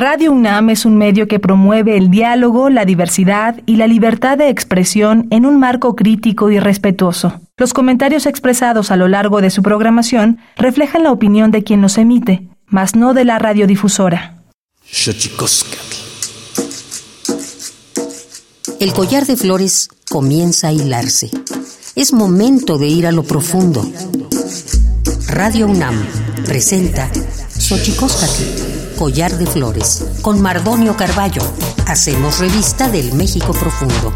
Radio UNAM es un medio que promueve el diálogo, la diversidad y la libertad de expresión en un marco crítico y respetuoso. Los comentarios expresados a lo largo de su programación reflejan la opinión de quien los emite, mas no de la radiodifusora. El collar de flores comienza a hilarse. Es momento de ir a lo profundo. Radio UNAM presenta Xochicóscatl Collar de Flores, con Mardonio Carballo. Hacemos revista del México Profundo.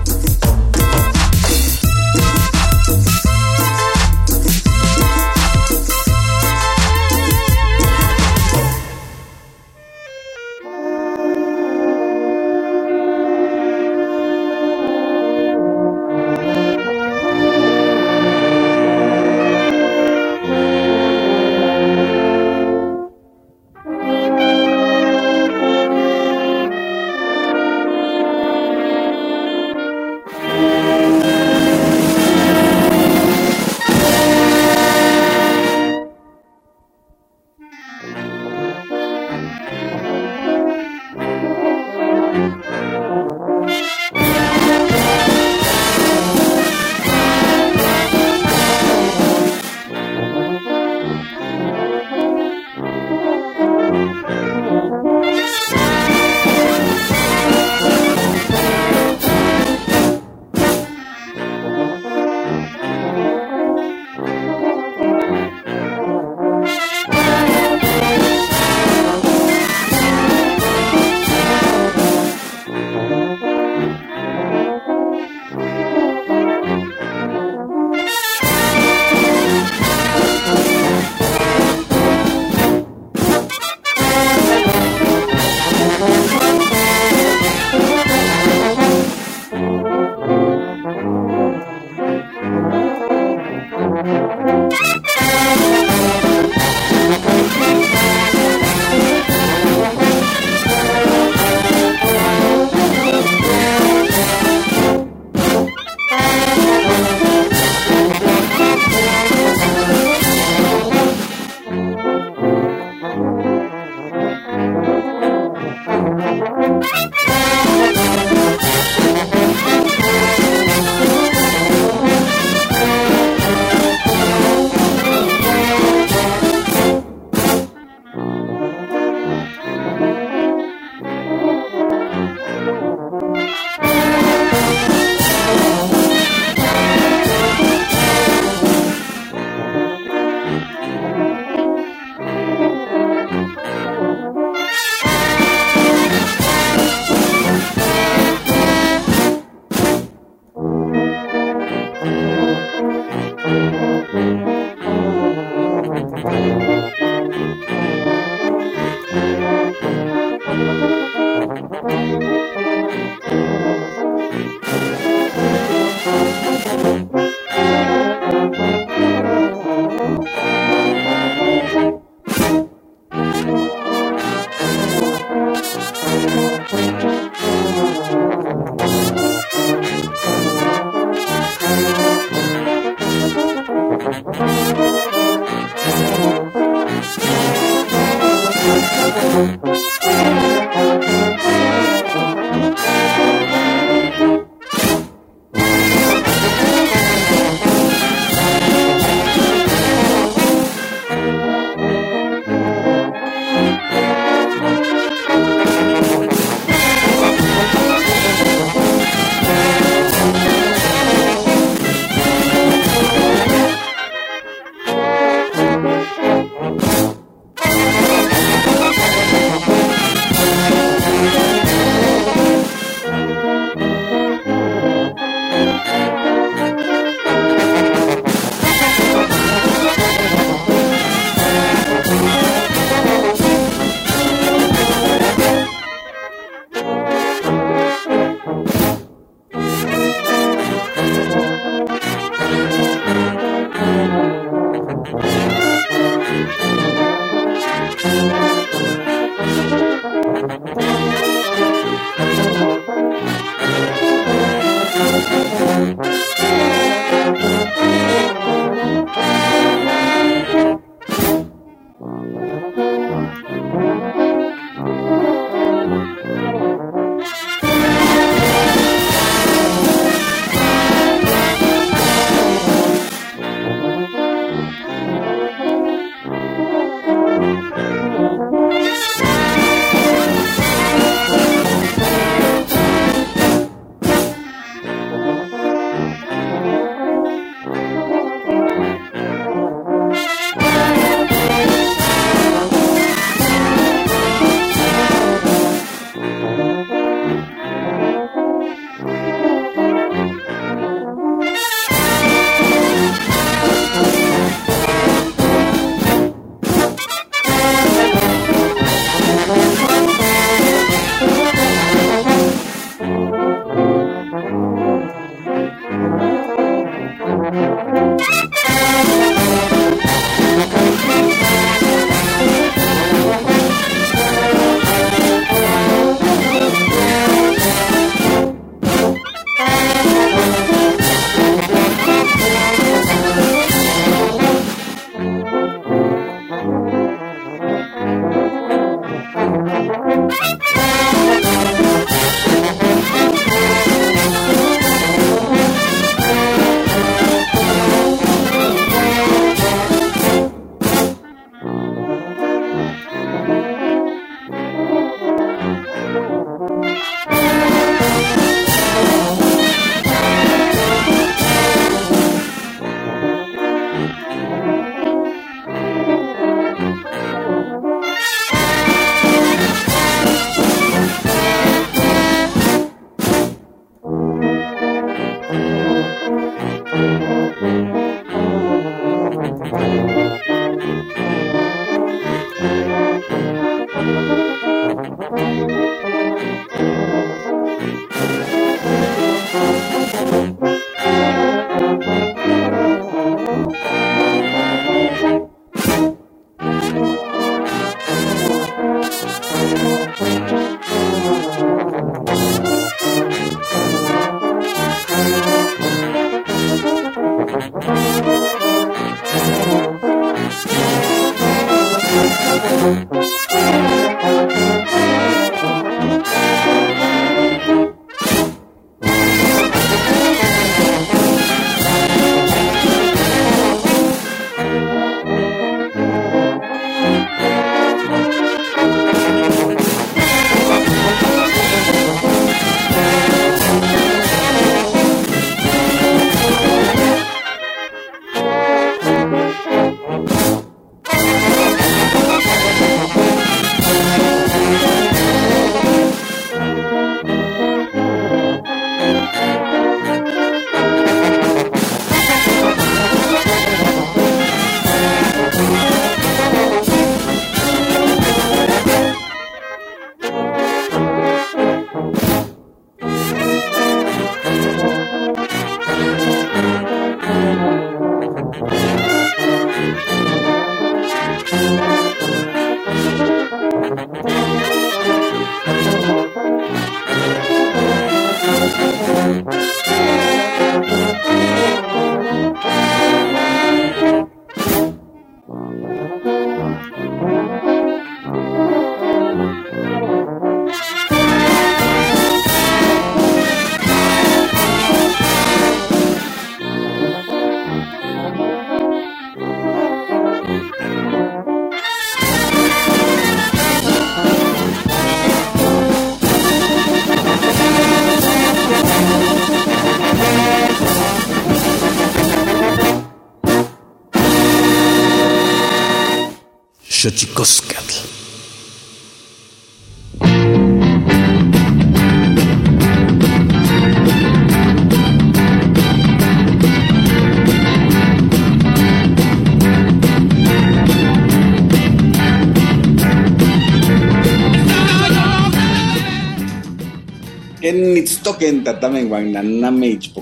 Toquen tatamen guan naname ichpocame telpocame pichpilme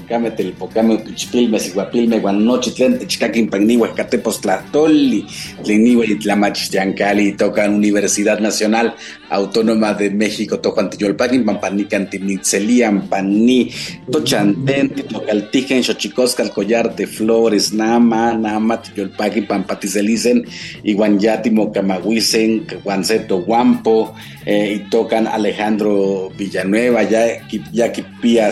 siguapilme guan noche tlen techcaquin pagniwa catepos tlatoli tleniwa itlamach yancali tocan Universidad Nacional Autónoma de México tocan tiyolpaquin pampanican timitzelian pani tochanten titocaltijen xochicosca el collar de flores nama nama tiyolpaquin pampaticelicen y guanyatimo camahuicen guanceto guampo eh, y tocan Alejandro Villanueva ya ya pia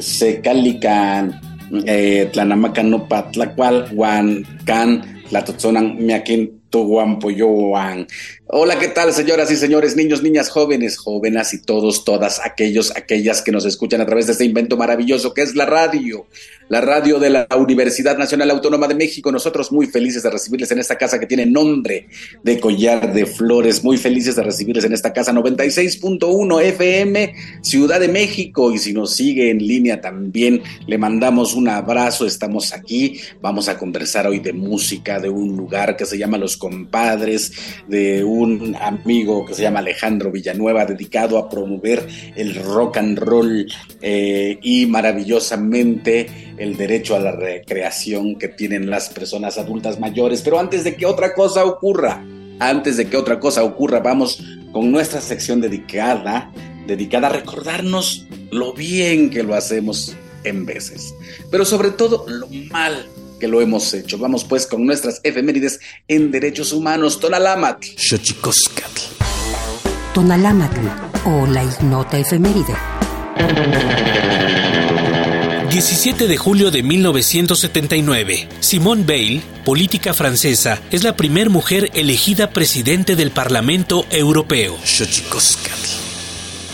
Secalican, eh, Tlanamacanupa, Tlacual, Huan, Can, Latotzonan, Miaquín, Tuguampoyoan, Hola, ¿qué tal, señoras y señores, niños, niñas, jóvenes, jóvenes y todos, todas aquellos, aquellas que nos escuchan a través de este invento maravilloso que es la radio, la radio de la Universidad Nacional Autónoma de México. Nosotros muy felices de recibirles en esta casa que tiene nombre de collar de flores, muy felices de recibirles en esta casa 96.1 FM, Ciudad de México. Y si nos sigue en línea también, le mandamos un abrazo. Estamos aquí, vamos a conversar hoy de música, de un lugar que se llama Los Compadres, de un un amigo que se llama Alejandro Villanueva, dedicado a promover el rock and roll eh, y maravillosamente el derecho a la recreación que tienen las personas adultas mayores. Pero antes de que otra cosa ocurra, antes de que otra cosa ocurra, vamos con nuestra sección dedicada, dedicada a recordarnos lo bien que lo hacemos en veces, pero sobre todo lo mal que lo hemos hecho. Vamos pues con nuestras efemérides en derechos humanos. Tonalamat. Xochicoscatl. Tonalamatl o la ignota efeméride. 17 de julio de 1979. Simone Veil, política francesa, es la primera mujer elegida presidente del Parlamento Europeo. Xochicoscatl.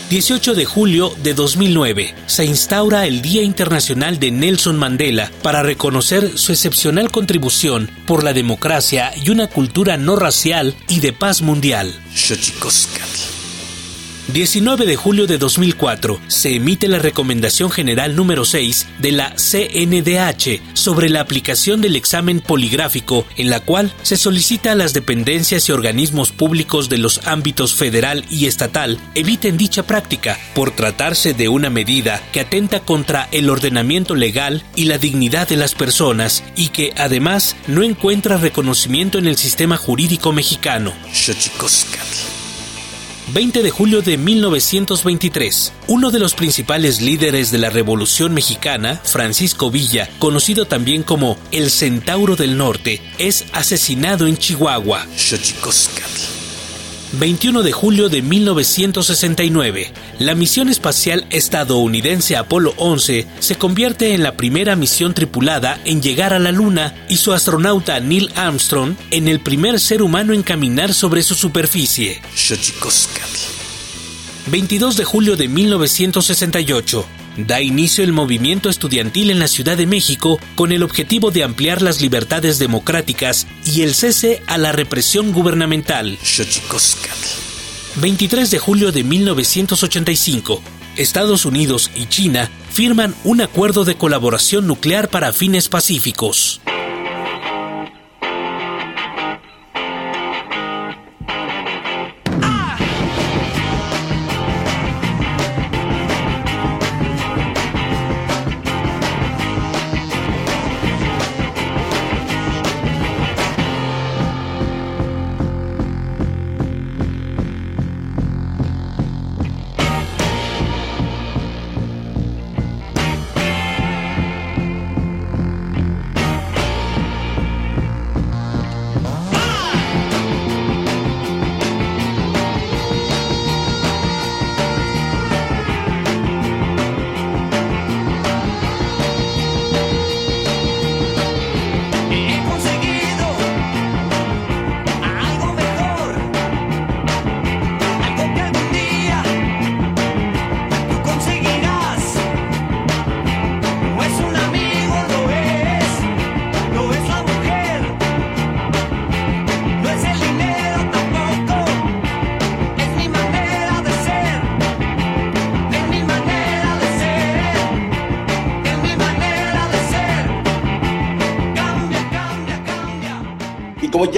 18 de julio de 2009 se instaura el Día Internacional de Nelson Mandela para reconocer su excepcional contribución por la democracia y una cultura no racial y de paz mundial. 19 de julio de 2004 se emite la Recomendación General número 6 de la CNDH sobre la aplicación del examen poligráfico, en la cual se solicita a las dependencias y organismos públicos de los ámbitos federal y estatal eviten dicha práctica por tratarse de una medida que atenta contra el ordenamiento legal y la dignidad de las personas y que además no encuentra reconocimiento en el sistema jurídico mexicano. 20 de julio de 1923. Uno de los principales líderes de la Revolución Mexicana, Francisco Villa, conocido también como el Centauro del Norte, es asesinado en Chihuahua. 21 de julio de 1969, la misión espacial estadounidense Apolo 11 se convierte en la primera misión tripulada en llegar a la Luna y su astronauta Neil Armstrong en el primer ser humano en caminar sobre su superficie. 22 de julio de 1968, da inicio el movimiento estudiantil en la Ciudad de México con el objetivo de ampliar las libertades democráticas y el cese a la represión gubernamental. 23 de julio de 1985. Estados Unidos y China firman un acuerdo de colaboración nuclear para fines pacíficos.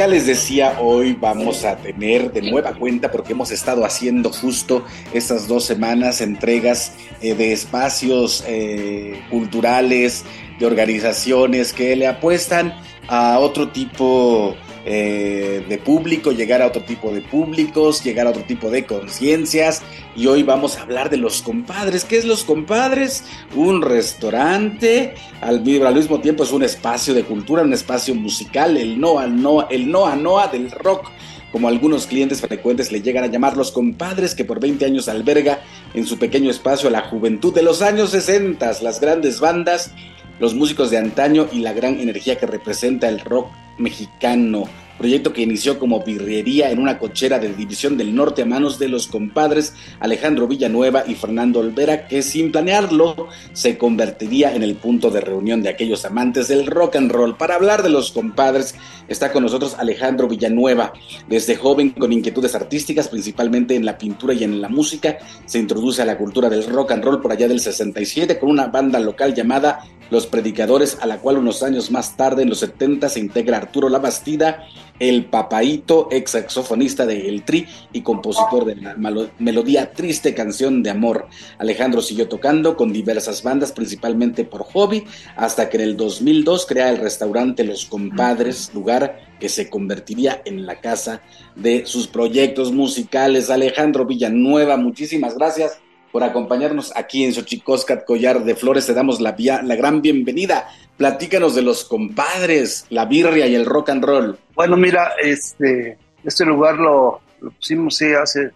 Les decía, hoy vamos a tener de nueva cuenta, porque hemos estado haciendo justo estas dos semanas entregas eh, de espacios eh, culturales, de organizaciones que le apuestan a otro tipo eh, de público, llegar a otro tipo de públicos, llegar a otro tipo de conciencias. Y hoy vamos a hablar de los compadres. ¿Qué es los compadres? Un restaurante, al, al mismo tiempo es un espacio de cultura, un espacio musical, el Noa Noa, el Noa Noa del rock como algunos clientes frecuentes le llegan a llamar los compadres, que por 20 años alberga en su pequeño espacio la juventud de los años 60, las grandes bandas, los músicos de antaño y la gran energía que representa el rock mexicano proyecto que inició como birrería en una cochera de División del Norte a manos de los compadres Alejandro Villanueva y Fernando Olvera, que sin planearlo se convertiría en el punto de reunión de aquellos amantes del rock and roll. Para hablar de los compadres está con nosotros Alejandro Villanueva. Desde joven con inquietudes artísticas, principalmente en la pintura y en la música, se introduce a la cultura del rock and roll por allá del 67 con una banda local llamada Los Predicadores, a la cual unos años más tarde, en los 70, se integra Arturo Labastida el papaito, ex saxofonista de El Tri y compositor de la melodía Triste Canción de Amor. Alejandro siguió tocando con diversas bandas, principalmente por hobby, hasta que en el 2002 crea el restaurante Los Compadres, lugar que se convertiría en la casa de sus proyectos musicales. Alejandro Villanueva, muchísimas gracias por acompañarnos aquí en Xochicóscat Collar de Flores. Te damos la, la gran bienvenida. Platícanos de los compadres, la birria y el rock and roll. Bueno, mira, este, este lugar lo, pusimos sí, hace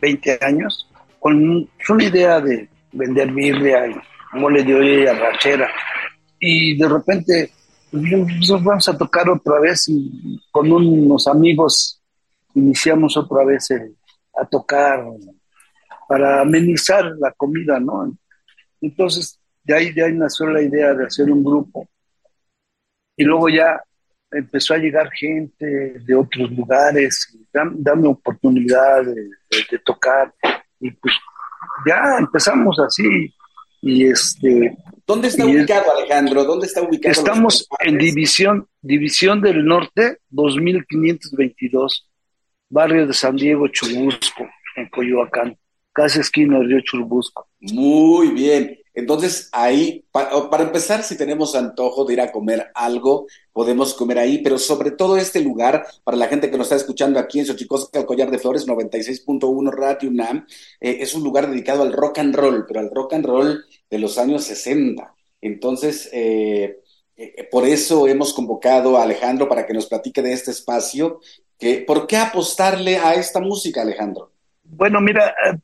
20 años con una idea de vender birria y mole de olla y arrachera. Y de repente pues, vamos a tocar otra vez y con unos amigos iniciamos otra vez a tocar para amenizar la comida, ¿no? Entonces, de ahí, de ahí nació la idea de hacer un grupo. Y luego ya empezó a llegar gente de otros lugares, dame oportunidad de, tocar. y pues ya empezamos así y este ¿Dónde está ubicado Alejandro? ¿Dónde está ubicado? Estamos en división división del norte 2522 barrio de San Diego Churubusco en Coyoacán casi esquina del río Churubusco muy bien entonces ahí para, empezar si tenemos antojo de ir a comer algo podemos comer ahí pero sobre todo este lugar para la gente que nos está escuchando aquí en Xochicosca el Collar de Flores 96.1 Radio UNAM eh, es un lugar dedicado al rock and roll pero al rock and roll de los años 60. Entonces, eh, eh, por eso hemos convocado a Alejandro para que nos platique de este espacio. ¿Por qué apostarle a esta música, Alejandro? Bueno, mira, eh,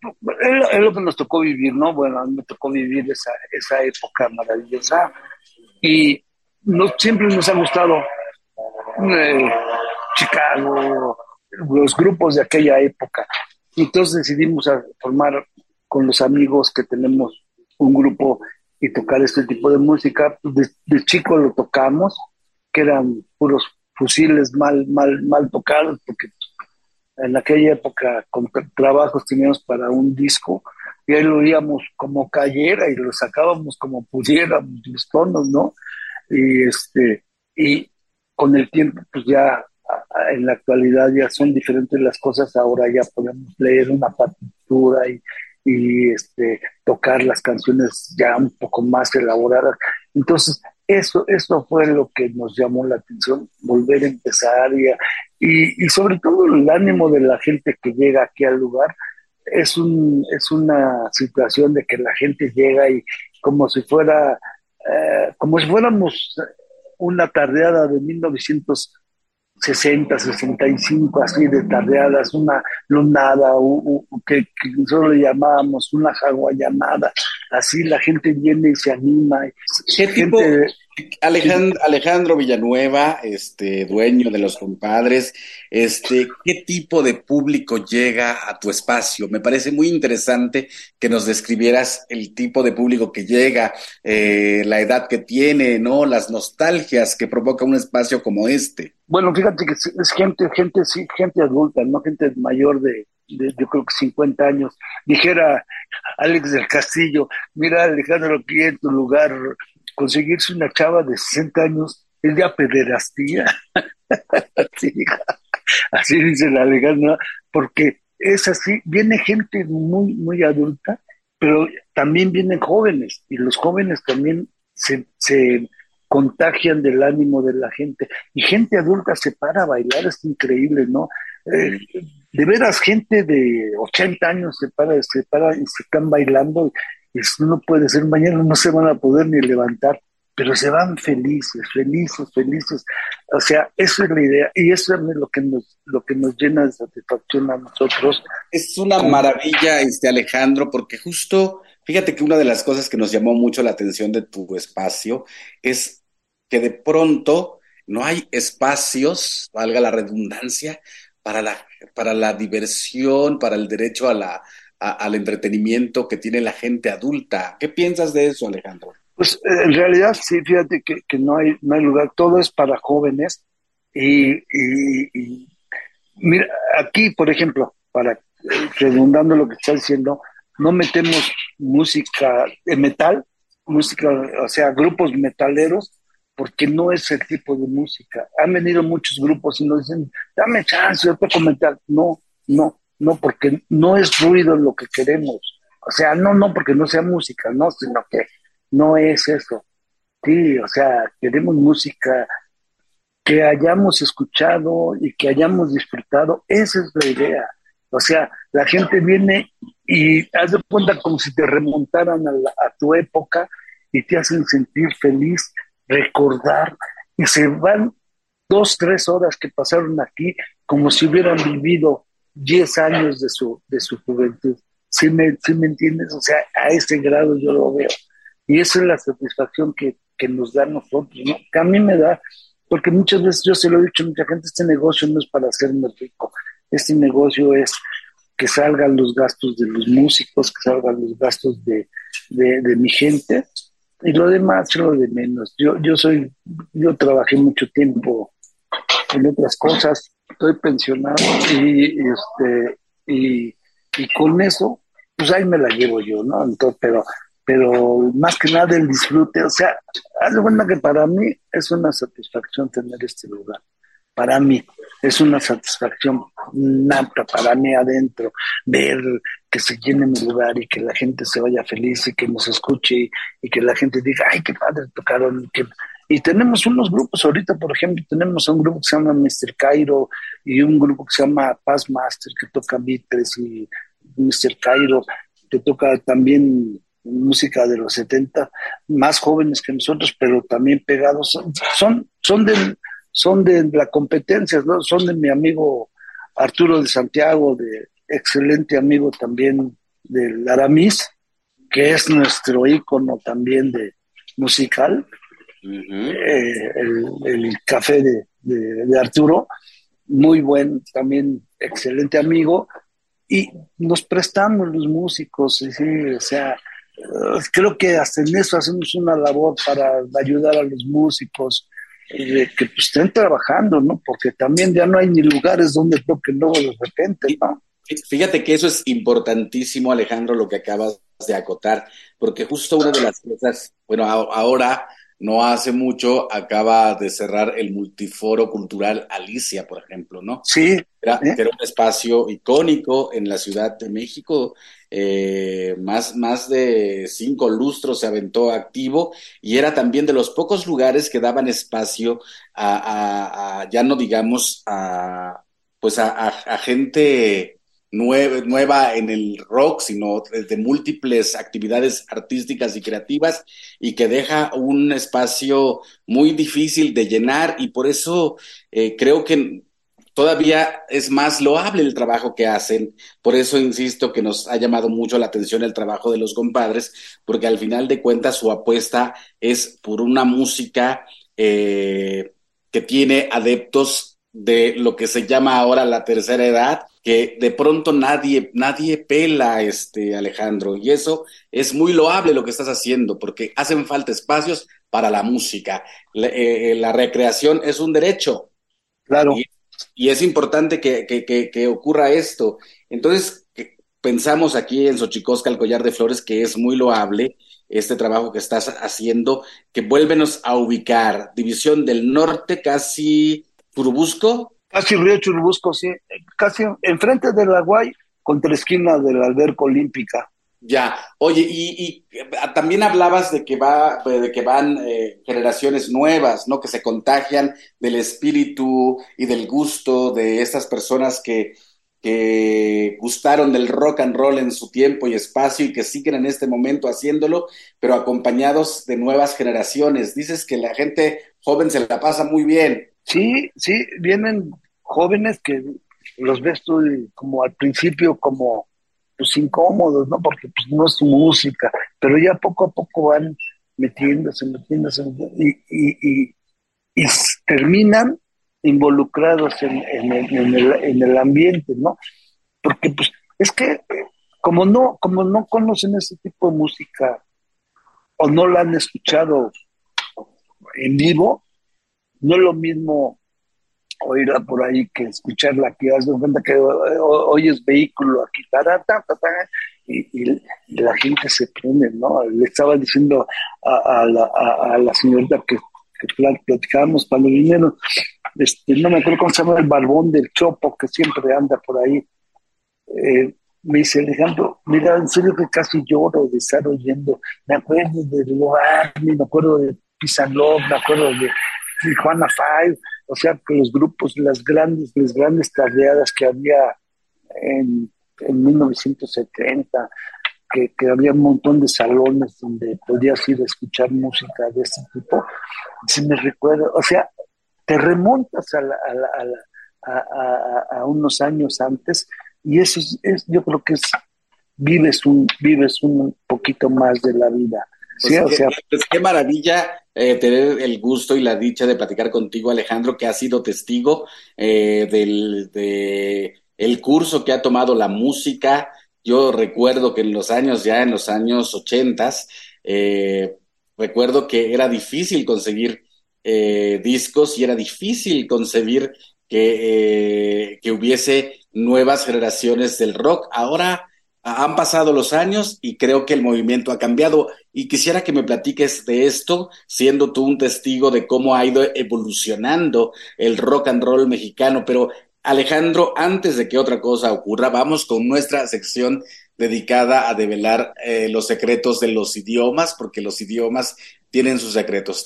es lo que nos tocó vivir, ¿no? Bueno, me tocó vivir esa, esa época maravillosa y no, siempre nos ha gustado Chicago, los grupos de aquella época. Entonces decidimos formar con los amigos que tenemos un grupo y tocar este tipo de música. De, chico lo tocamos, que eran puros fusiles mal, mal, mal tocados, porque en aquella época con trabajos teníamos para un disco y ahí lo oíamos como cayera y lo sacábamos como pudiéramos los tonos, ¿no? Y este, y con el tiempo, pues ya en la actualidad ya son diferentes las cosas, ahora ya podemos leer una partitura y, y este, tocar las canciones ya un poco más elaboradas. Entonces, eso, eso fue lo que nos llamó la atención, volver a empezar y, y, sobre todo el ánimo de la gente que llega aquí al lugar. Es, un, es una situación de que la gente llega y como si fuera, eh, como si fuéramos una tardeada de 1900 60, 65, así de tardeadas, una lunada, que, nosotros le llamábamos una llamada así la gente viene y se anima. ¿Qué tipo, Alejandro, Alejandro, Villanueva, este, dueño de los compadres, este, ¿qué tipo de público llega a tu espacio? Me parece muy interesante que nos describieras el tipo de público que llega, eh, la edad que tiene, ¿no? Las nostalgias que provoca un espacio como este. Bueno, fíjate que es gente, gente, sí, gente adulta, no gente mayor de, yo creo que 50 años. Dijera Alex del Castillo, mira Alejandro, aquí en tu lugar conseguirse una chava de 60 años es de pederastía. así, dice la Alejandra, porque es así, viene gente muy, muy adulta, pero también vienen jóvenes, y los jóvenes también se, se contagian del ánimo de la gente. Y gente adulta se para a bailar, es increíble, ¿no? Eh, de veras, gente de 80 años se para, se para y se están bailando eso no puede ser, mañana no se van a poder ni levantar, pero se van felices, felices, felices. O sea, eso es la idea y eso es lo que nos, lo que nos llena de satisfacción a nosotros. Es una maravilla, este Alejandro, porque justo, fíjate que una de las cosas que nos llamó mucho la atención de tu espacio es que de pronto no hay espacios, valga la redundancia, para la, para la diversión, para el derecho a la, al entretenimiento que tiene la gente adulta. ¿Qué piensas de eso, Alejandro? Pues eh, en realidad sí, fíjate que, no, hay, no hay lugar, todo es para jóvenes y, mira, aquí, por ejemplo, para redundando lo que estás diciendo, no metemos música de metal, música, o sea, grupos metaleros, porque no es el tipo de música. Han venido muchos grupos y nos dicen, dame chance, yo puedo comentar. No, no, no, porque no es ruido lo que queremos. O sea, no, no porque no sea música, no, sino que no es eso. Sí, o sea, queremos música que hayamos escuchado y que hayamos disfrutado. Esa es la idea. O sea, la gente viene y haz de cuenta como si te remontaran a, a tu época y te hacen sentir feliz, recordar, y se van dos, tres horas que pasaron aquí como si hubieran vivido 10 años de su, de su juventud. ¿Sí me, me entiendes? O sea, a ese grado yo lo veo. Y esa es la satisfacción que, que nos da a nosotros, ¿no? Que a mí me da, porque muchas veces yo se lo he dicho a mucha gente, este negocio no es para hacerme rico, este negocio es que salgan los gastos de los músicos, que salgan los gastos de, de, de mi gente, y lo demás lo de menos. Yo, yo soy, yo trabajé mucho tiempo en otras cosas, estoy pensionado y, este, y, con eso pues ahí me la llevo yo, ¿no? Entonces, pero, pero más que nada el disfrute, o sea, haz de que para mí es una satisfacción tener este lugar. Para mí es una satisfacción nata para mí adentro, ver que se llene mi lugar y que la gente se vaya feliz y que nos escuche y, que la gente diga, ay, qué padre tocaron. Y tenemos unos grupos, ahorita por ejemplo, tenemos un grupo que se llama Mr. Cairo y un grupo que se llama Paz Master que toca Beatles y Mr. Cairo, que toca también música de los 70, más jóvenes que nosotros, pero también pegados. Son, son, son de la competencia, ¿no? son de mi amigo Arturo de Santiago, de excelente amigo también del Aramis, que es nuestro ícono también de musical, eh, el, café de, de Arturo, muy buen, también excelente amigo, y nos prestamos los músicos, sí, o sea, creo que hasta en eso hacemos una labor para ayudar a los músicos, eh, que pues, estén trabajando, ¿no? Porque también ya no hay ni lugares donde toquen luego de repente, ¿no? Fíjate que eso es importantísimo, Alejandro, lo que acabas de acotar, porque justo una de las cosas, bueno, ahora no hace mucho acaba de cerrar el multiforo cultural Alicia, por ejemplo, ¿no? Sí. Era, ¿eh? era un espacio icónico en la Ciudad de México, eh, más, más de cinco lustros se aventó activo y era también de los pocos lugares que daban espacio a, ya no digamos, a, pues a gente nueva, en el rock, sino de múltiples actividades artísticas y creativas y que deja un espacio muy difícil de llenar y por eso eh, creo que todavía es más loable el trabajo que hacen. Por eso insisto que nos ha llamado mucho la atención el trabajo de los compadres, porque al final de cuentas su apuesta es por una música eh, que tiene adeptos de lo que se llama ahora la tercera edad que de pronto nadie, nadie pela, este Alejandro, y eso es muy loable lo que estás haciendo, porque hacen falta espacios para la música. La, eh, eh, recreación es un derecho. Claro. Y, es importante que, que, que, ocurra esto. Entonces, pensamos aquí en Xochicosca, el collar de flores, que es muy loable este trabajo que estás haciendo, que vuélvenos a ubicar. División del Norte, casi Purubusco, Casi Río Churubusco, sí, casi enfrente de la Guay, contra esquina de la alberca olímpica. Ya, oye, y, también hablabas de que va, de que van eh, generaciones nuevas, ¿no? Que se contagian del espíritu y del gusto de estas personas que, que gustaron del rock and roll en su tiempo y espacio y que siguen en este momento haciéndolo, pero acompañados de nuevas generaciones. Dices que la gente joven se la pasa muy bien. Sí, sí, vienen jóvenes que los ves tú como al principio como pues incómodos, ¿no? Porque pues no es música, pero ya poco a poco van metiéndose, metiéndose, y, y, y, y terminan involucrados en, en, el, en, el, en, el, ambiente, ¿no? Porque pues es que como no, como no conocen ese tipo de música o no la han escuchado en vivo, no es lo mismo oírla por ahí que escucharla aquí, haz de cuenta que oyes vehículo aquí, y, y, la gente se prende, ¿no? Le estaba diciendo a, la, a, señorita que, que platicábamos para los dinero, este, no me acuerdo cómo se llama el barbón del chopo que siempre anda por ahí. Eh, me dice Alejandro, mira, en serio que casi lloro de estar oyendo. Me acuerdo de lugar, me acuerdo de Pisanov, me acuerdo de Juana Five, o sea, que los grupos, las grandes, las grandes tardeadas que había en, en 1970, que, que, había un montón de salones donde podías ir a escuchar música de este tipo, si me recuerdo, o sea, te remontas a, a, a, a unos años antes y eso es, yo creo que es, vives un, vives un poquito más de la vida. Sí, o sea, pues qué maravilla eh, tener el gusto y la dicha de platicar contigo, Alejandro, que ha sido testigo eh, del de el curso que ha tomado la música. Yo recuerdo que en los años, ya en los años ochentas, eh, recuerdo que era difícil conseguir eh, discos y era difícil concebir que, que hubiese nuevas generaciones del rock. Ahora Han pasado los años y creo que el movimiento ha cambiado y quisiera que me platiques de esto, siendo tú un testigo de cómo ha ido evolucionando el rock and roll mexicano. Pero Alejandro, antes de que otra cosa ocurra, vamos con nuestra sección dedicada a develar eh, los secretos de los idiomas, porque los idiomas tienen sus secretos.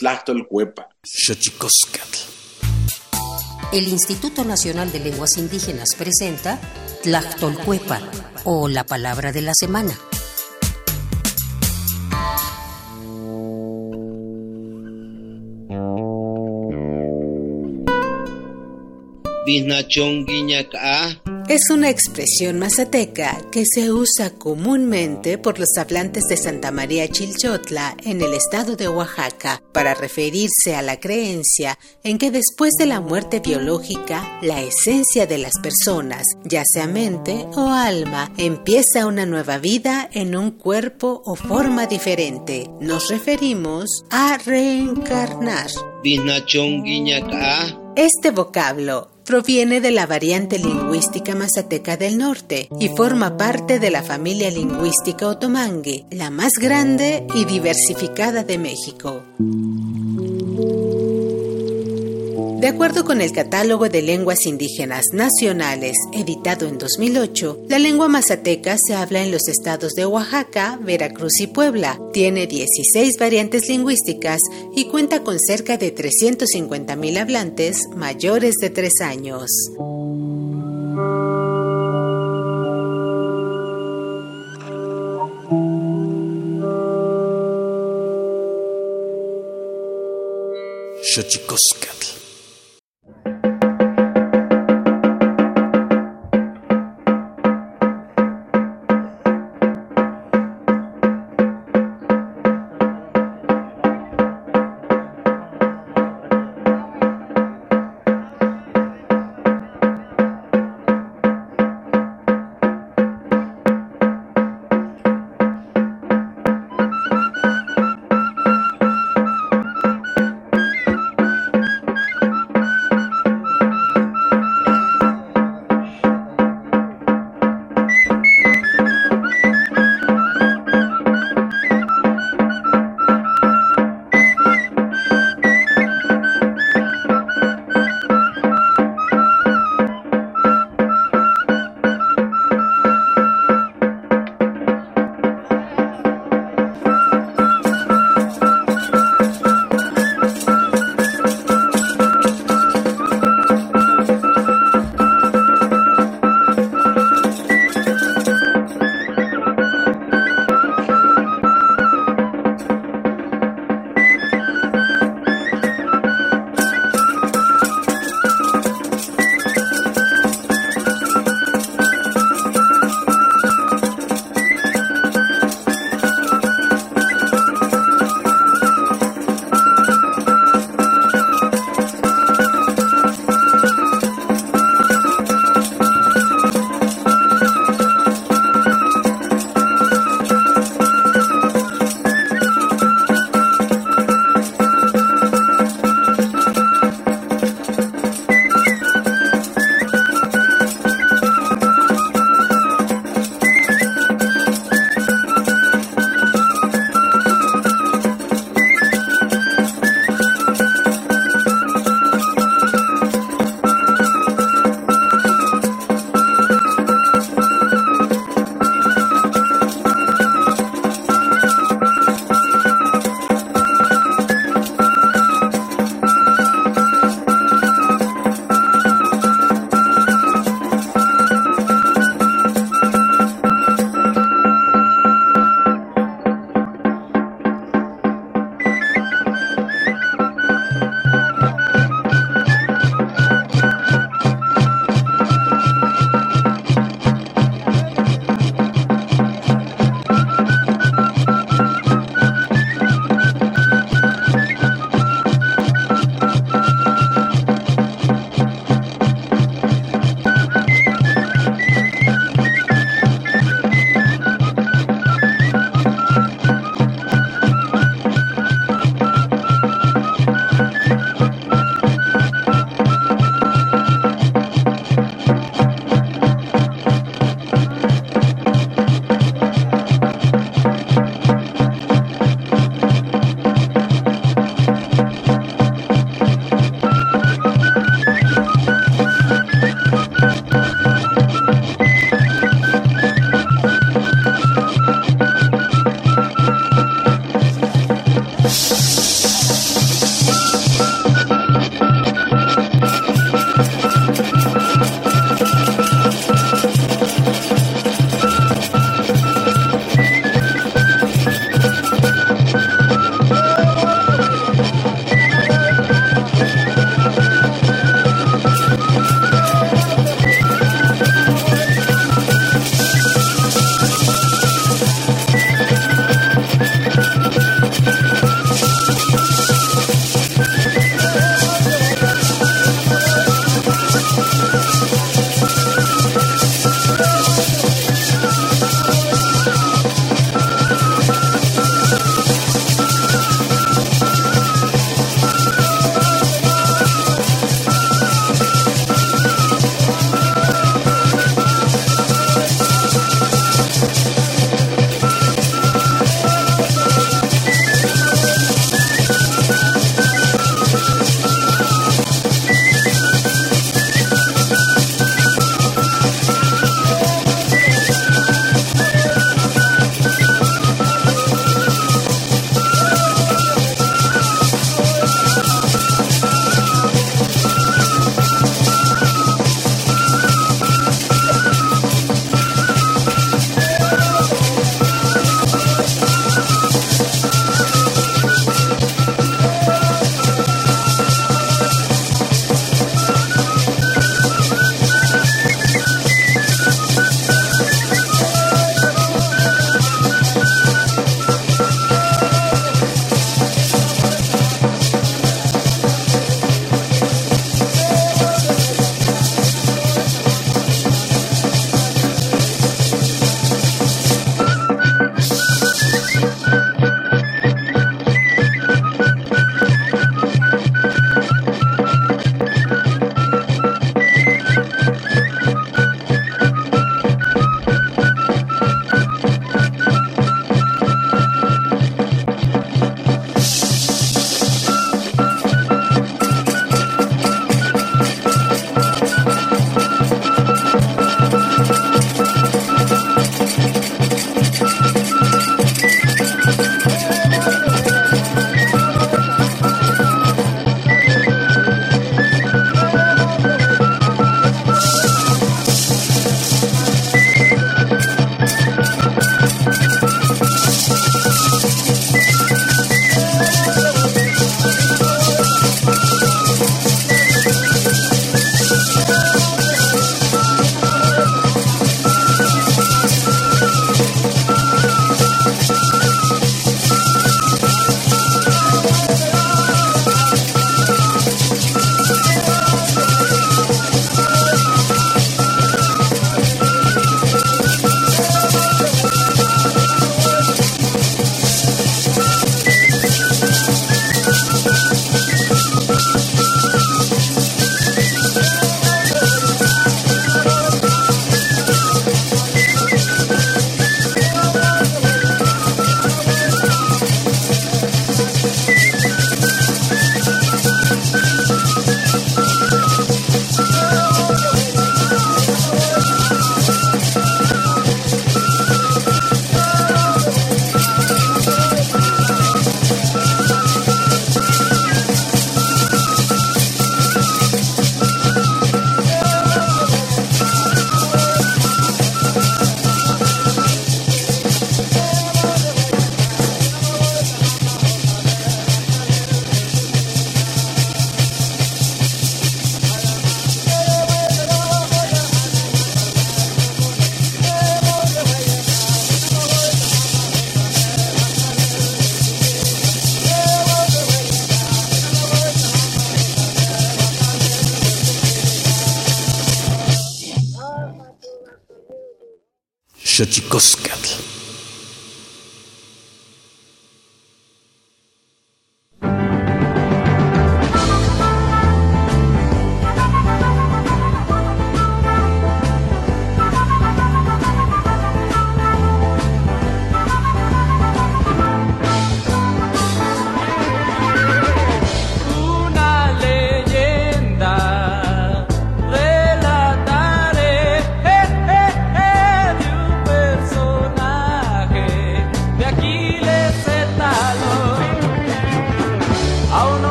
Cuepa. El Instituto Nacional de Lenguas Indígenas presenta Tlachtolcuepa o la palabra de la semana. Es una expresión mazateca que se usa comúnmente por los hablantes de Santa María Chilchotla en el estado de Oaxaca para referirse a la creencia en que después de la muerte biológica, la esencia de las personas, ya sea mente o alma, empieza una nueva vida en un cuerpo o forma diferente. Nos referimos a reencarnar. Este vocablo proviene de la variante lingüística mazateca del norte y forma parte de la familia lingüística otomangue, la más grande y diversificada de México. De acuerdo con el Catálogo de Lenguas Indígenas Nacionales, editado en 2008, la lengua mazateca se habla en los estados de Oaxaca, Veracruz y Puebla. Tiene 16 variantes lingüísticas y cuenta con cerca de 350.000 hablantes mayores de 3 años. Xochicoscatl.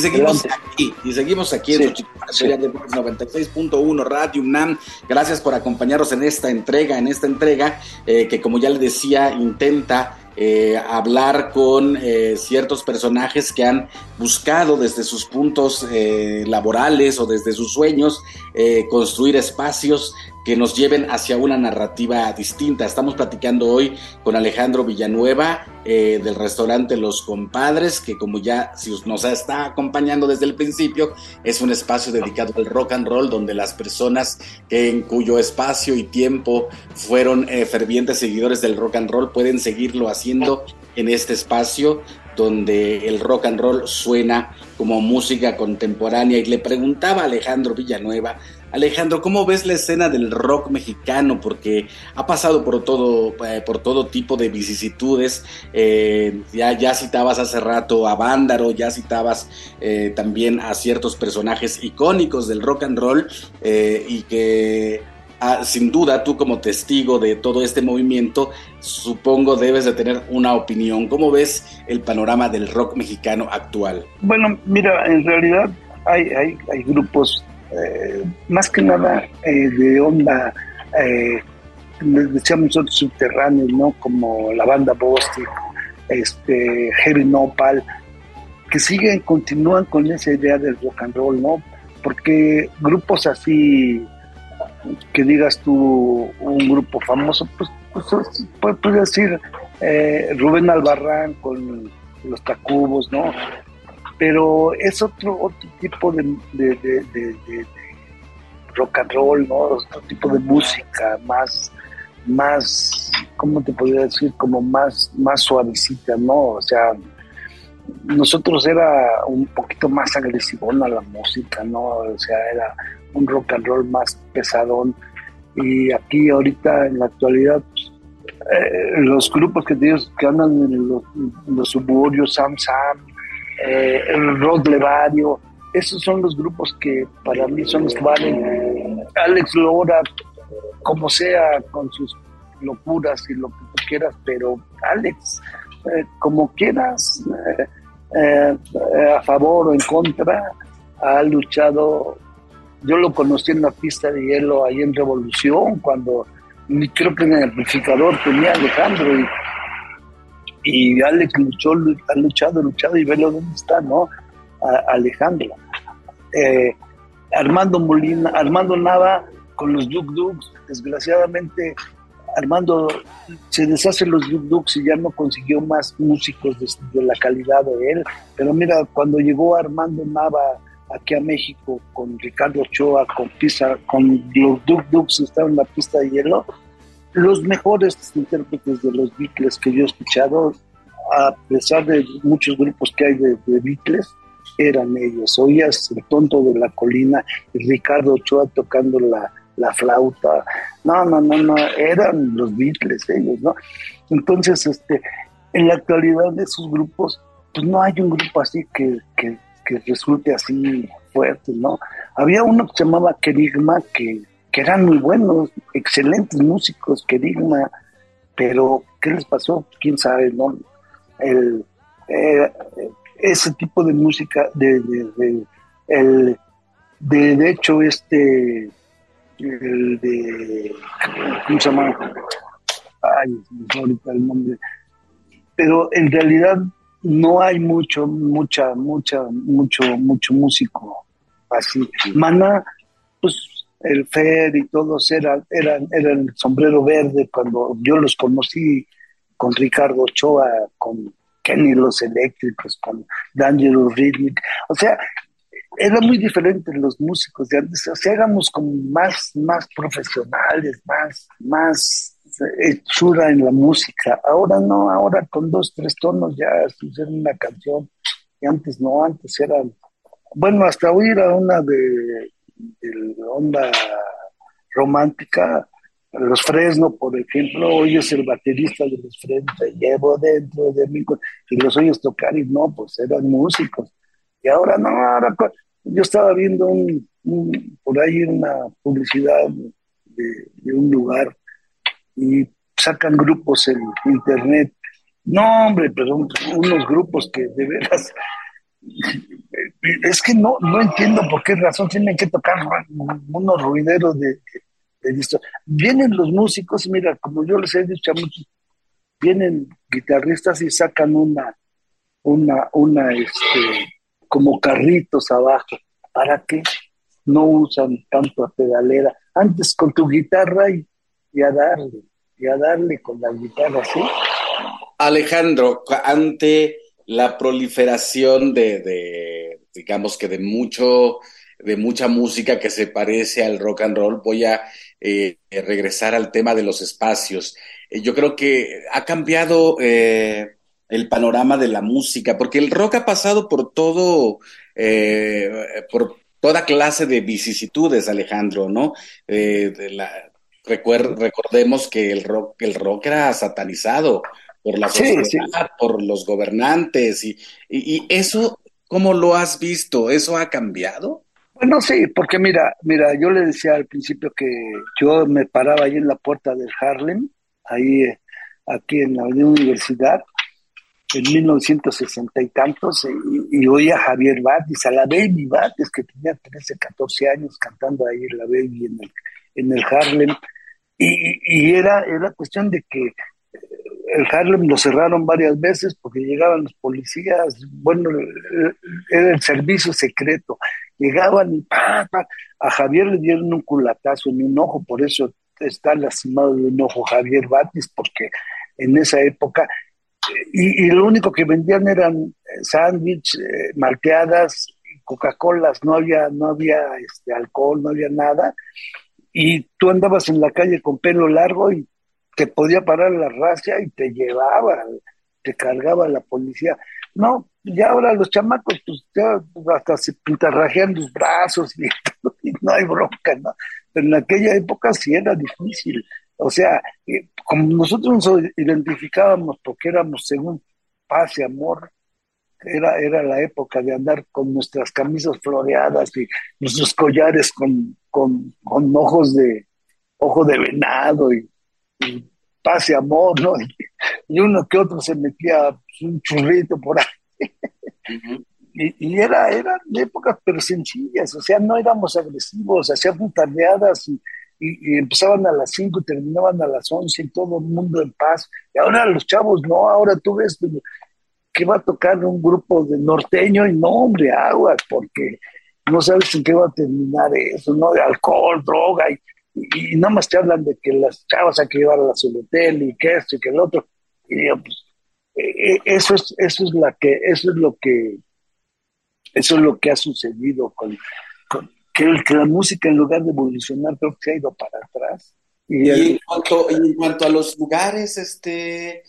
Y seguimos aquí, y seguimos aquí en sí, sí. 96.1 Radio UNAM. Gracias por acompañarnos en esta entrega, en esta entrega eh, que como ya le decía, intenta eh, hablar con eh, ciertos personajes que han buscado desde sus puntos eh, laborales o desde sus sueños eh, construir espacios que nos lleven hacia una narrativa distinta. Estamos platicando hoy con Alejandro Villanueva eh, del restaurante Los Compadres, que como ya nos está acompañando desde el principio, es un espacio dedicado al rock and roll donde las personas que en cuyo espacio y tiempo fueron eh, fervientes seguidores del rock and roll pueden seguirlo haciendo en este espacio donde el rock and roll suena como música contemporánea y le preguntaba a Alejandro Villanueva Alejandro, ¿cómo ves la escena del rock mexicano? Porque ha pasado por todo, eh, por todo tipo de vicisitudes. Eh, ya, citabas hace rato a Vándaro, ya citabas eh, también a ciertos personajes icónicos del rock and roll y que Ah, sin duda tú como testigo de todo este movimiento, supongo debes de tener una opinión. ¿Cómo ves el panorama del rock mexicano actual? Bueno, mira, en realidad hay, hay, grupos eh, más que nada eh, de onda, eh, decíamos nosotros subterráneos, ¿no? Como la banda Bostic, este, Heavy Nopal, que siguen, continúan con esa idea del rock and roll, ¿no? Porque grupos así que digas tú un grupo famoso, pues, pues puedes puede decir eh, Rubén Albarrán con los Tacubos, ¿no? Pero es otro, otro tipo de, rock and roll, ¿no? Otro tipo de música más, más, ¿cómo te podría decir? Como más, más suavecita, ¿no? O sea, nosotros era un poquito más agresivona la música, ¿no? O sea, era un rock and roll más pesadón. Y aquí ahorita en la actualidad, eh, los grupos que, que andan en los, los suburbios, Sam Sam, eh, Rod Levario, esos son los grupos que para mí son los que valen. Alex Lora, como sea, con sus locuras y lo que tú quieras, pero Alex, eh, como quieras, eh, a favor o en contra, ha luchado. Yo lo conocí en la pista de hielo ahí en Revolución, cuando creo que en el amplificador tenía Alejandro y, y Alex luchó, ha luchado, luchado y velo dónde está, ¿no? Alejandro. Eh, Armando Molina, Armando Nava con los Duk Duks, desgraciadamente Armando se deshace los Duk y ya no consiguió más músicos de, la calidad de él. Pero mira, cuando llegó Armando Nava aquí a México con Ricardo Ochoa, con Pisa, con los Duk Duks estaban en la pista de hielo, los mejores intérpretes de los Beatles que yo he escuchado, a pesar de muchos grupos que hay de, de Beatles, eran ellos. Oías el tonto de la colina Ricardo Ochoa tocando la, la flauta. No, no, no, no, eran los Beatles ellos, ¿no? Entonces, este, en la actualidad de esos grupos, pues no hay un grupo así que, que, resulte así fuerte, ¿no? Había uno que se llamaba Kerigma, que, que eran muy buenos, excelentes músicos, Kerigma, pero ¿qué les pasó? ¿Quién sabe, no? Eh, ese tipo de música, de, de, el, de, hecho, este, el de, ¿cómo se llama? Ay, ahorita el nombre. Pero en realidad no hay mucho, mucha, mucha, mucho, mucho músico así. Mana, pues el Fer y todos eran, eran, eran el sombrero verde cuando yo los conocí con Ricardo Ochoa, con Kenny Los Eléctricos, con D'Angelo Rhythmic. O sea, era muy diferente los músicos de antes. O sea, éramos como más, más profesionales, más, más hechura en la música. Ahora no, ahora con dos, tres tonos ya sucede una canción. Y antes no, antes eran, bueno, hasta oír a una de, onda romántica, los Fresno, por ejemplo, oyes el baterista de los Fresno, llevo dentro de mí, y los oyes tocar y no, pues eran músicos. Y ahora no, ahora yo estaba viendo un, por ahí una publicidad de, un lugar y sacan grupos en internet. No, hombre, pero unos grupos que de veras es que no, no entiendo por qué razón tienen que tocar unos ruideros de, Vienen los músicos, mira, como yo les he dicho a muchos, vienen guitarristas y sacan una, una, una, este, como carritos abajo. ¿Para qué? No usan tanto a pedalera. Antes con tu guitarra y, a darle, y a darle con la guitarra, ¿sí? Alejandro, ante la proliferación de, de digamos que de mucho de mucha música que se parece al rock and roll, voy a eh, regresar al tema de los espacios. Eh, yo creo que ha cambiado eh, el panorama de la música, porque el rock ha pasado por todo, por toda clase de vicisitudes, Alejandro, ¿no? recordemos que el rock, el rock era satanizado por la sociedad, por los gobernantes, y, y eso, ¿cómo lo has visto? ¿Eso ha cambiado? Bueno, sí, porque mira, mira, yo le decía al principio que yo me paraba ahí en la puerta del Harlem, ahí eh, aquí en la Universidad, en 1960 y tantos, y, oía a Javier Batis, a la Baby Batis, que tenía 13, 14 años cantando ahí la Baby en el, en el Harlem, y, y era, era cuestión de que el Harlem lo cerraron varias veces porque llegaban los policías, bueno, era el servicio secreto, llegaban y pa, a Javier le dieron un culatazo en un ojo, por eso está lastimado de un ojo Javier Batis, porque en esa época, y, lo único que vendían eran eh, sándwich, eh, malteadas, Coca-Colas, no había, no había este, alcohol, no había nada, y tú andabas en la calle con pelo largo y te podía parar la racia y te llevaba, te cargaba la policía. No, ya ahora los chamacos, pues ya hasta se pintarrajean los brazos y, no hay bronca, ¿no? Pero en aquella época sí era difícil. O sea, como nosotros nos identificábamos porque éramos según paz y amor, era, era la época de andar con nuestras camisas floreadas y nuestros collares con, con, con ojos de ojo de venado y paz y amor, ¿no? Y, uno que otro se metía pues, un churrito por ahí. y, era, eran épocas pero sencillas, o sea, no éramos agresivos, hacíamos tardeadas y, empezaban a las 5 y terminaban a las 11 y todo el mundo en paz. Y ahora los chavos, no, ahora tú ves que va a tocar un grupo de norteño y no, hombre, aguas, porque no sabes en qué va a terminar eso, ¿no? Alcohol, droga y y, nada más te hablan de que las chavas hay que llevarlas al hotel y que esto y que el otro. Y digo, pues, eh, eh, eso es, eso es la que, eso es lo que, eso es lo que ha sucedido con, que, la música en lugar de evolucionar creo que ha ido para atrás. Y, en, cuanto, en cuanto a los lugares, este,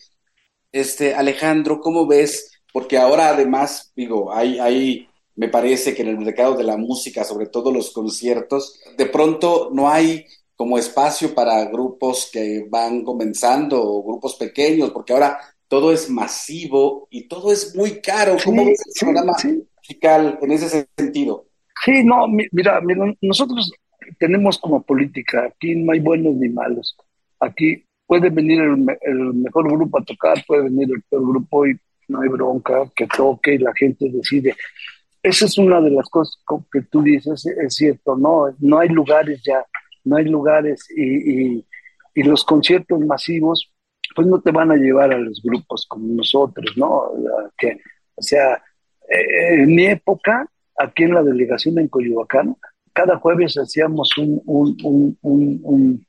este, Alejandro, ¿cómo ves? Porque ahora además, digo, hay, hay me parece que en el mercado de la música, sobre todo los conciertos, de pronto no hay como espacio para grupos que van comenzando o grupos pequeños, porque ahora todo es masivo y todo es muy caro. ¿Cómo ves el programa musical en ese sentido? Sí, no, mira, nosotros tenemos como política, aquí no hay buenos ni malos. Aquí puede venir el, el, mejor grupo a tocar, puede venir el peor grupo y no hay bronca, que toque y la gente decide. Esa es una de las cosas que tú dices, es cierto, no, no hay lugares ya no hay lugares y, y, los conciertos masivos pues no te van a llevar a los grupos como nosotros, ¿no? Que, o sea, eh, en mi época, aquí en la delegación en Coyoacán, cada jueves hacíamos un, un, un, un,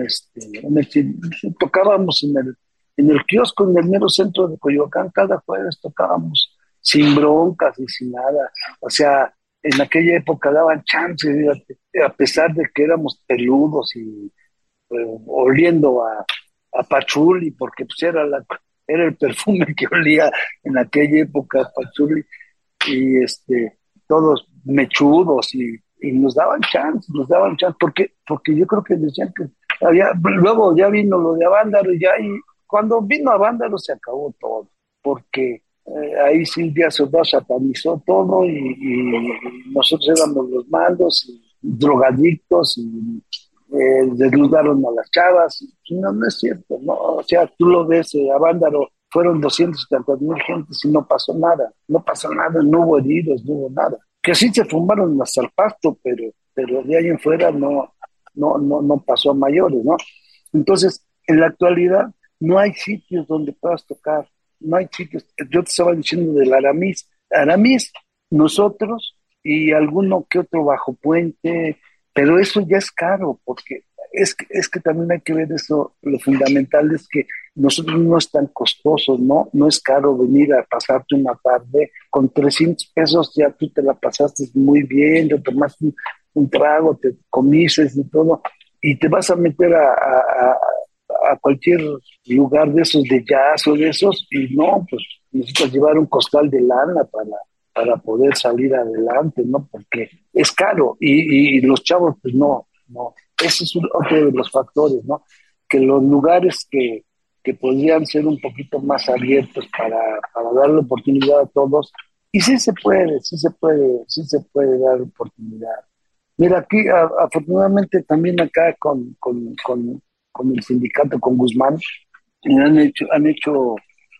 este, tocábamos en el, en el kiosco, en el mero centro de Coyoacán, cada jueves tocábamos sin broncas y sin nada. O sea, en aquella época daban chance, a pesar de que éramos peludos y eh, oliendo a, a pachuli, porque pues era, la, era el perfume que olía en aquella época pachuli, y este, todos mechudos y, y nos daban chance, nos daban chance, porque, porque yo creo que decían que había, luego ya vino lo de Avándaro y ya, y cuando vino Avándaro se acabó todo, porque eh, ahí Silvia Soto satanizó todo y, nosotros éramos los mandos, y drogadictos y eh, desnudaron a las chavas. No, no es cierto, no, o sea, tú lo ves, eh, a Vándaro fueron 270 mil gentes y no pasó nada, no pasó nada, no hubo heridos, no hubo nada. Que sí se fumaron hasta el pasto, pero, pero de ahí en fuera no, no, no, no pasó a mayores, ¿no? Entonces, en la actualidad no hay sitios donde puedas tocar no hay sitios. Yo te estaba diciendo del Aramis. Aramis, nosotros y alguno que otro bajo puente, pero eso ya es caro, porque es es que también hay que ver eso, lo fundamental es que nosotros no es tan costoso, ¿no? No es caro venir a pasarte una tarde, con 300 pesos ya tú te la pasaste muy bien, te tomaste un, trago, te comises y todo, y te vas a meter a a cualquier lugar de esos de jazz o de esos y no, pues necesitas llevar un costal de lana para, para poder salir adelante, ¿no? Porque es caro y, y los chavos, pues no, no. Ese es otro de los factores, ¿no? Que los lugares que, que podrían ser un poquito más abiertos para, para darle oportunidad a todos, y sí se puede, sí se puede, sí se puede dar oportunidad. Mira, aquí afortunadamente también acá con, con, con, con el sindicato, con Guzmán, y han hecho, han hecho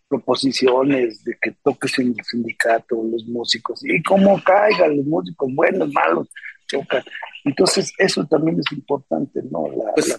proposiciones de que toques en el sindicato, los músicos, y cómo caigan los músicos, buenos, malos, chocan. Entonces, eso también es importante, ¿no? La, pues,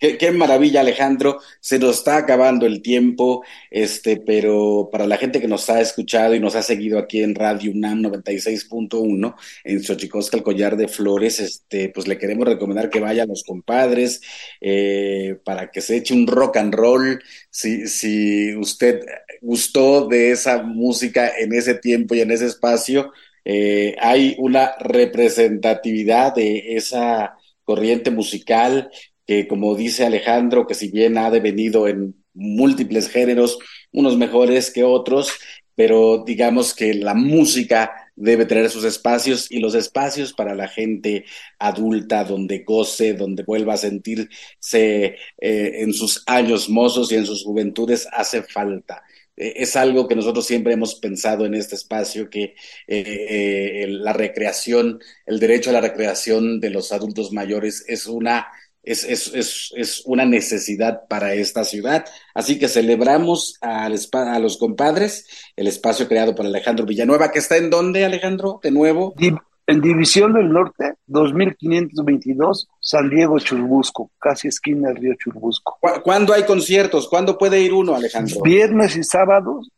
qué, maravilla, Alejandro. Se nos está acabando el tiempo, este, pero para la gente que nos ha escuchado y nos ha seguido aquí en Radio UNAM 96.1, en Xochicosca, el collar de flores, este, pues le queremos recomendar que vaya a los compadres eh, para que se eche un rock and roll. Si, si usted gustó de esa música en ese tiempo y en ese espacio, eh, hay una representatividad de esa corriente musical que, como dice Alejandro, que si bien ha devenido en múltiples géneros, unos mejores que otros, pero digamos que la música debe tener sus espacios y los espacios para la gente adulta donde goce, donde vuelva a sentirse eh, en sus años mozos y en sus juventudes hace falta. Eh, es algo que nosotros siempre hemos pensado en este espacio, que eh, eh, la recreación, el derecho a la recreación de los adultos mayores es una, es, es, es, es una necesidad para esta ciudad. Así que celebramos al, a los compadres, el espacio creado por Alejandro Villanueva, que está en dónde, Alejandro, de nuevo. En División del Norte, 2522, San Diego, Churbusco, casi esquina del río Churbusco. ¿Cuándo hay conciertos? ¿Cuándo puede ir uno, Alejandro? Viernes y sábados,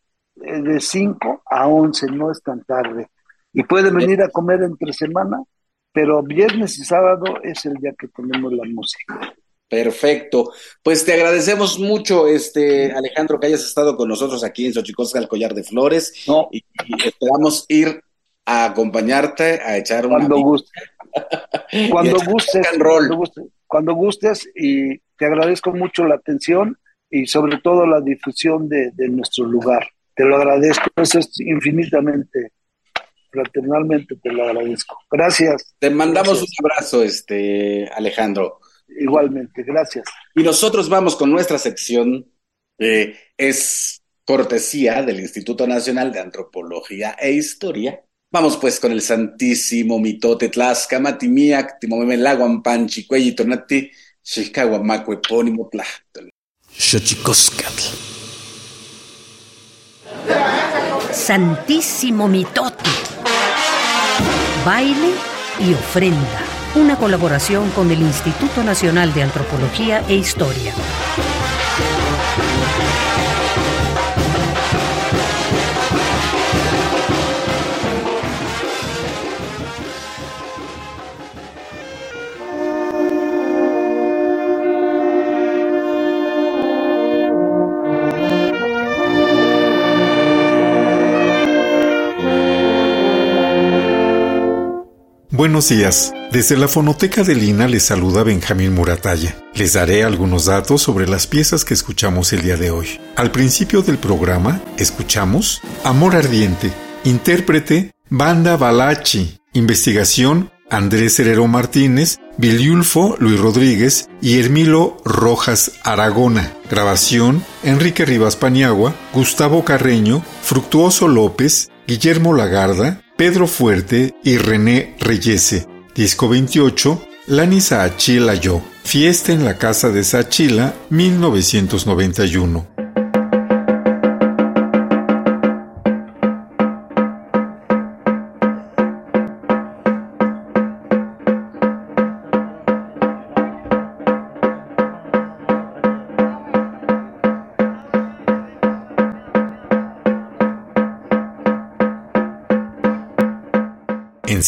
eh, de 5 a 11, no es tan tarde. Y pueden venir a comer entre semana, pero viernes y sábado es el día que tenemos la música. Perfecto. Pues te agradecemos mucho, este Alejandro, que hayas estado con nosotros aquí en Xochicosca, el Collar de Flores. y esperamos ir a acompañarte, a echar un cuando guste. cuando gustes, cuando gustes, cuando gustes y te agradezco mucho la atención y sobre todo la difusión de, nuestro lugar. Te lo agradezco, eso es infinitamente fraternalmente te lo agradezco. Gracias. Te mandamos un abrazo, este Alejandro. Igualmente, gracias. Y nosotros vamos con nuestra sección, es cortesía del Instituto Nacional de Antropología e Historia. Vamos pues con el santísimo mitote tlascamatimiac, timomemelaguan panchi, cuelli tonati, xixcahuamaco epónimo tlahtol. Santísimo mitote. Baile y ofrenda. Una colaboración con el Instituto Nacional de Antropología e Historia. Buenos días. Desde la fonoteca de Lina les saluda Benjamín Muratalla. Les daré algunos datos sobre las piezas que escuchamos el día de hoy. Al principio del programa, escuchamos Amor Ardiente, intérprete Banda Balachi, investigación Andrés Herrero Martínez, Viliulfo Luis Rodríguez y Hermilo Rojas Aragona. Grabación Enrique Rivas Paniagua, Gustavo Carreño, Fructuoso López, Guillermo Lagarda, Pedro Fuerte y René Reyese. Disco 28, Lani Saachila Yo. Fiesta en la Casa de Saachila, 1991.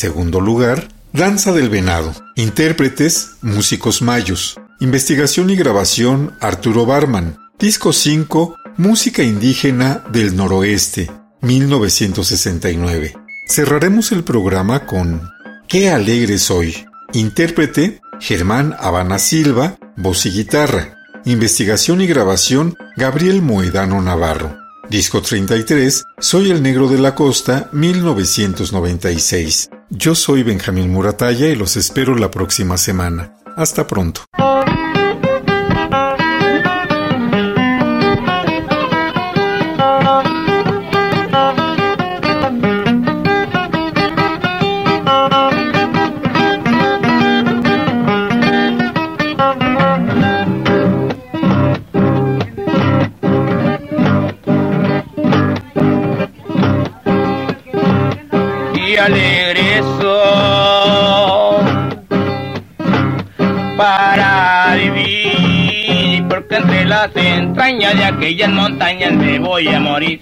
Segundo lugar, Danza del Venado. Intérpretes, músicos mayos. Investigación y grabación, Arturo Barman. Disco 5, Música indígena del noroeste, 1969. Cerraremos el programa con Qué alegre soy. Intérprete, Germán Habana Silva, voz y guitarra. Investigación y grabación, Gabriel Moedano Navarro. Disco 33, Soy el Negro de la Costa, 1996. Yo soy Benjamín Muratalla y los espero la próxima semana. Hasta pronto. Aquellas montañas me voy a morir.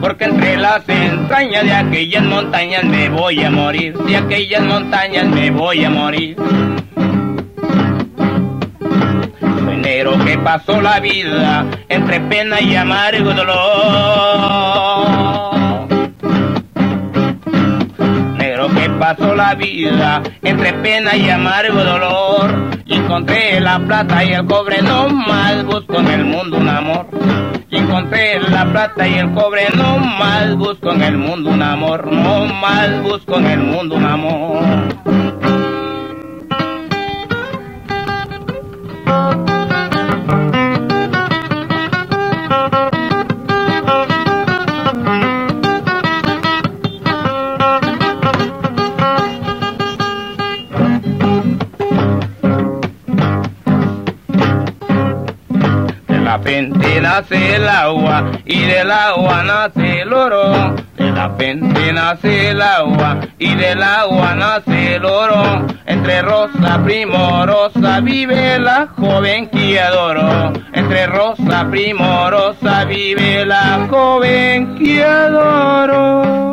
Porque entre las entrañas de aquellas montañas me voy a morir. De aquellas montañas me voy a morir. Soy negro que pasó la vida entre pena y amargo dolor pasó la vida entre pena y amargo dolor. Encontré la plata y el cobre, no más busco en el mundo un amor. Encontré la plata y el cobre, no más busco en el mundo un amor, no más busco en el mundo un amor. Repente nace el agua y del agua nace el oro. De la repente nace el agua y del agua nace el oro. Entre rosa primorosa vive la joven que adoro. Entre rosa primorosa vive la joven que adoro.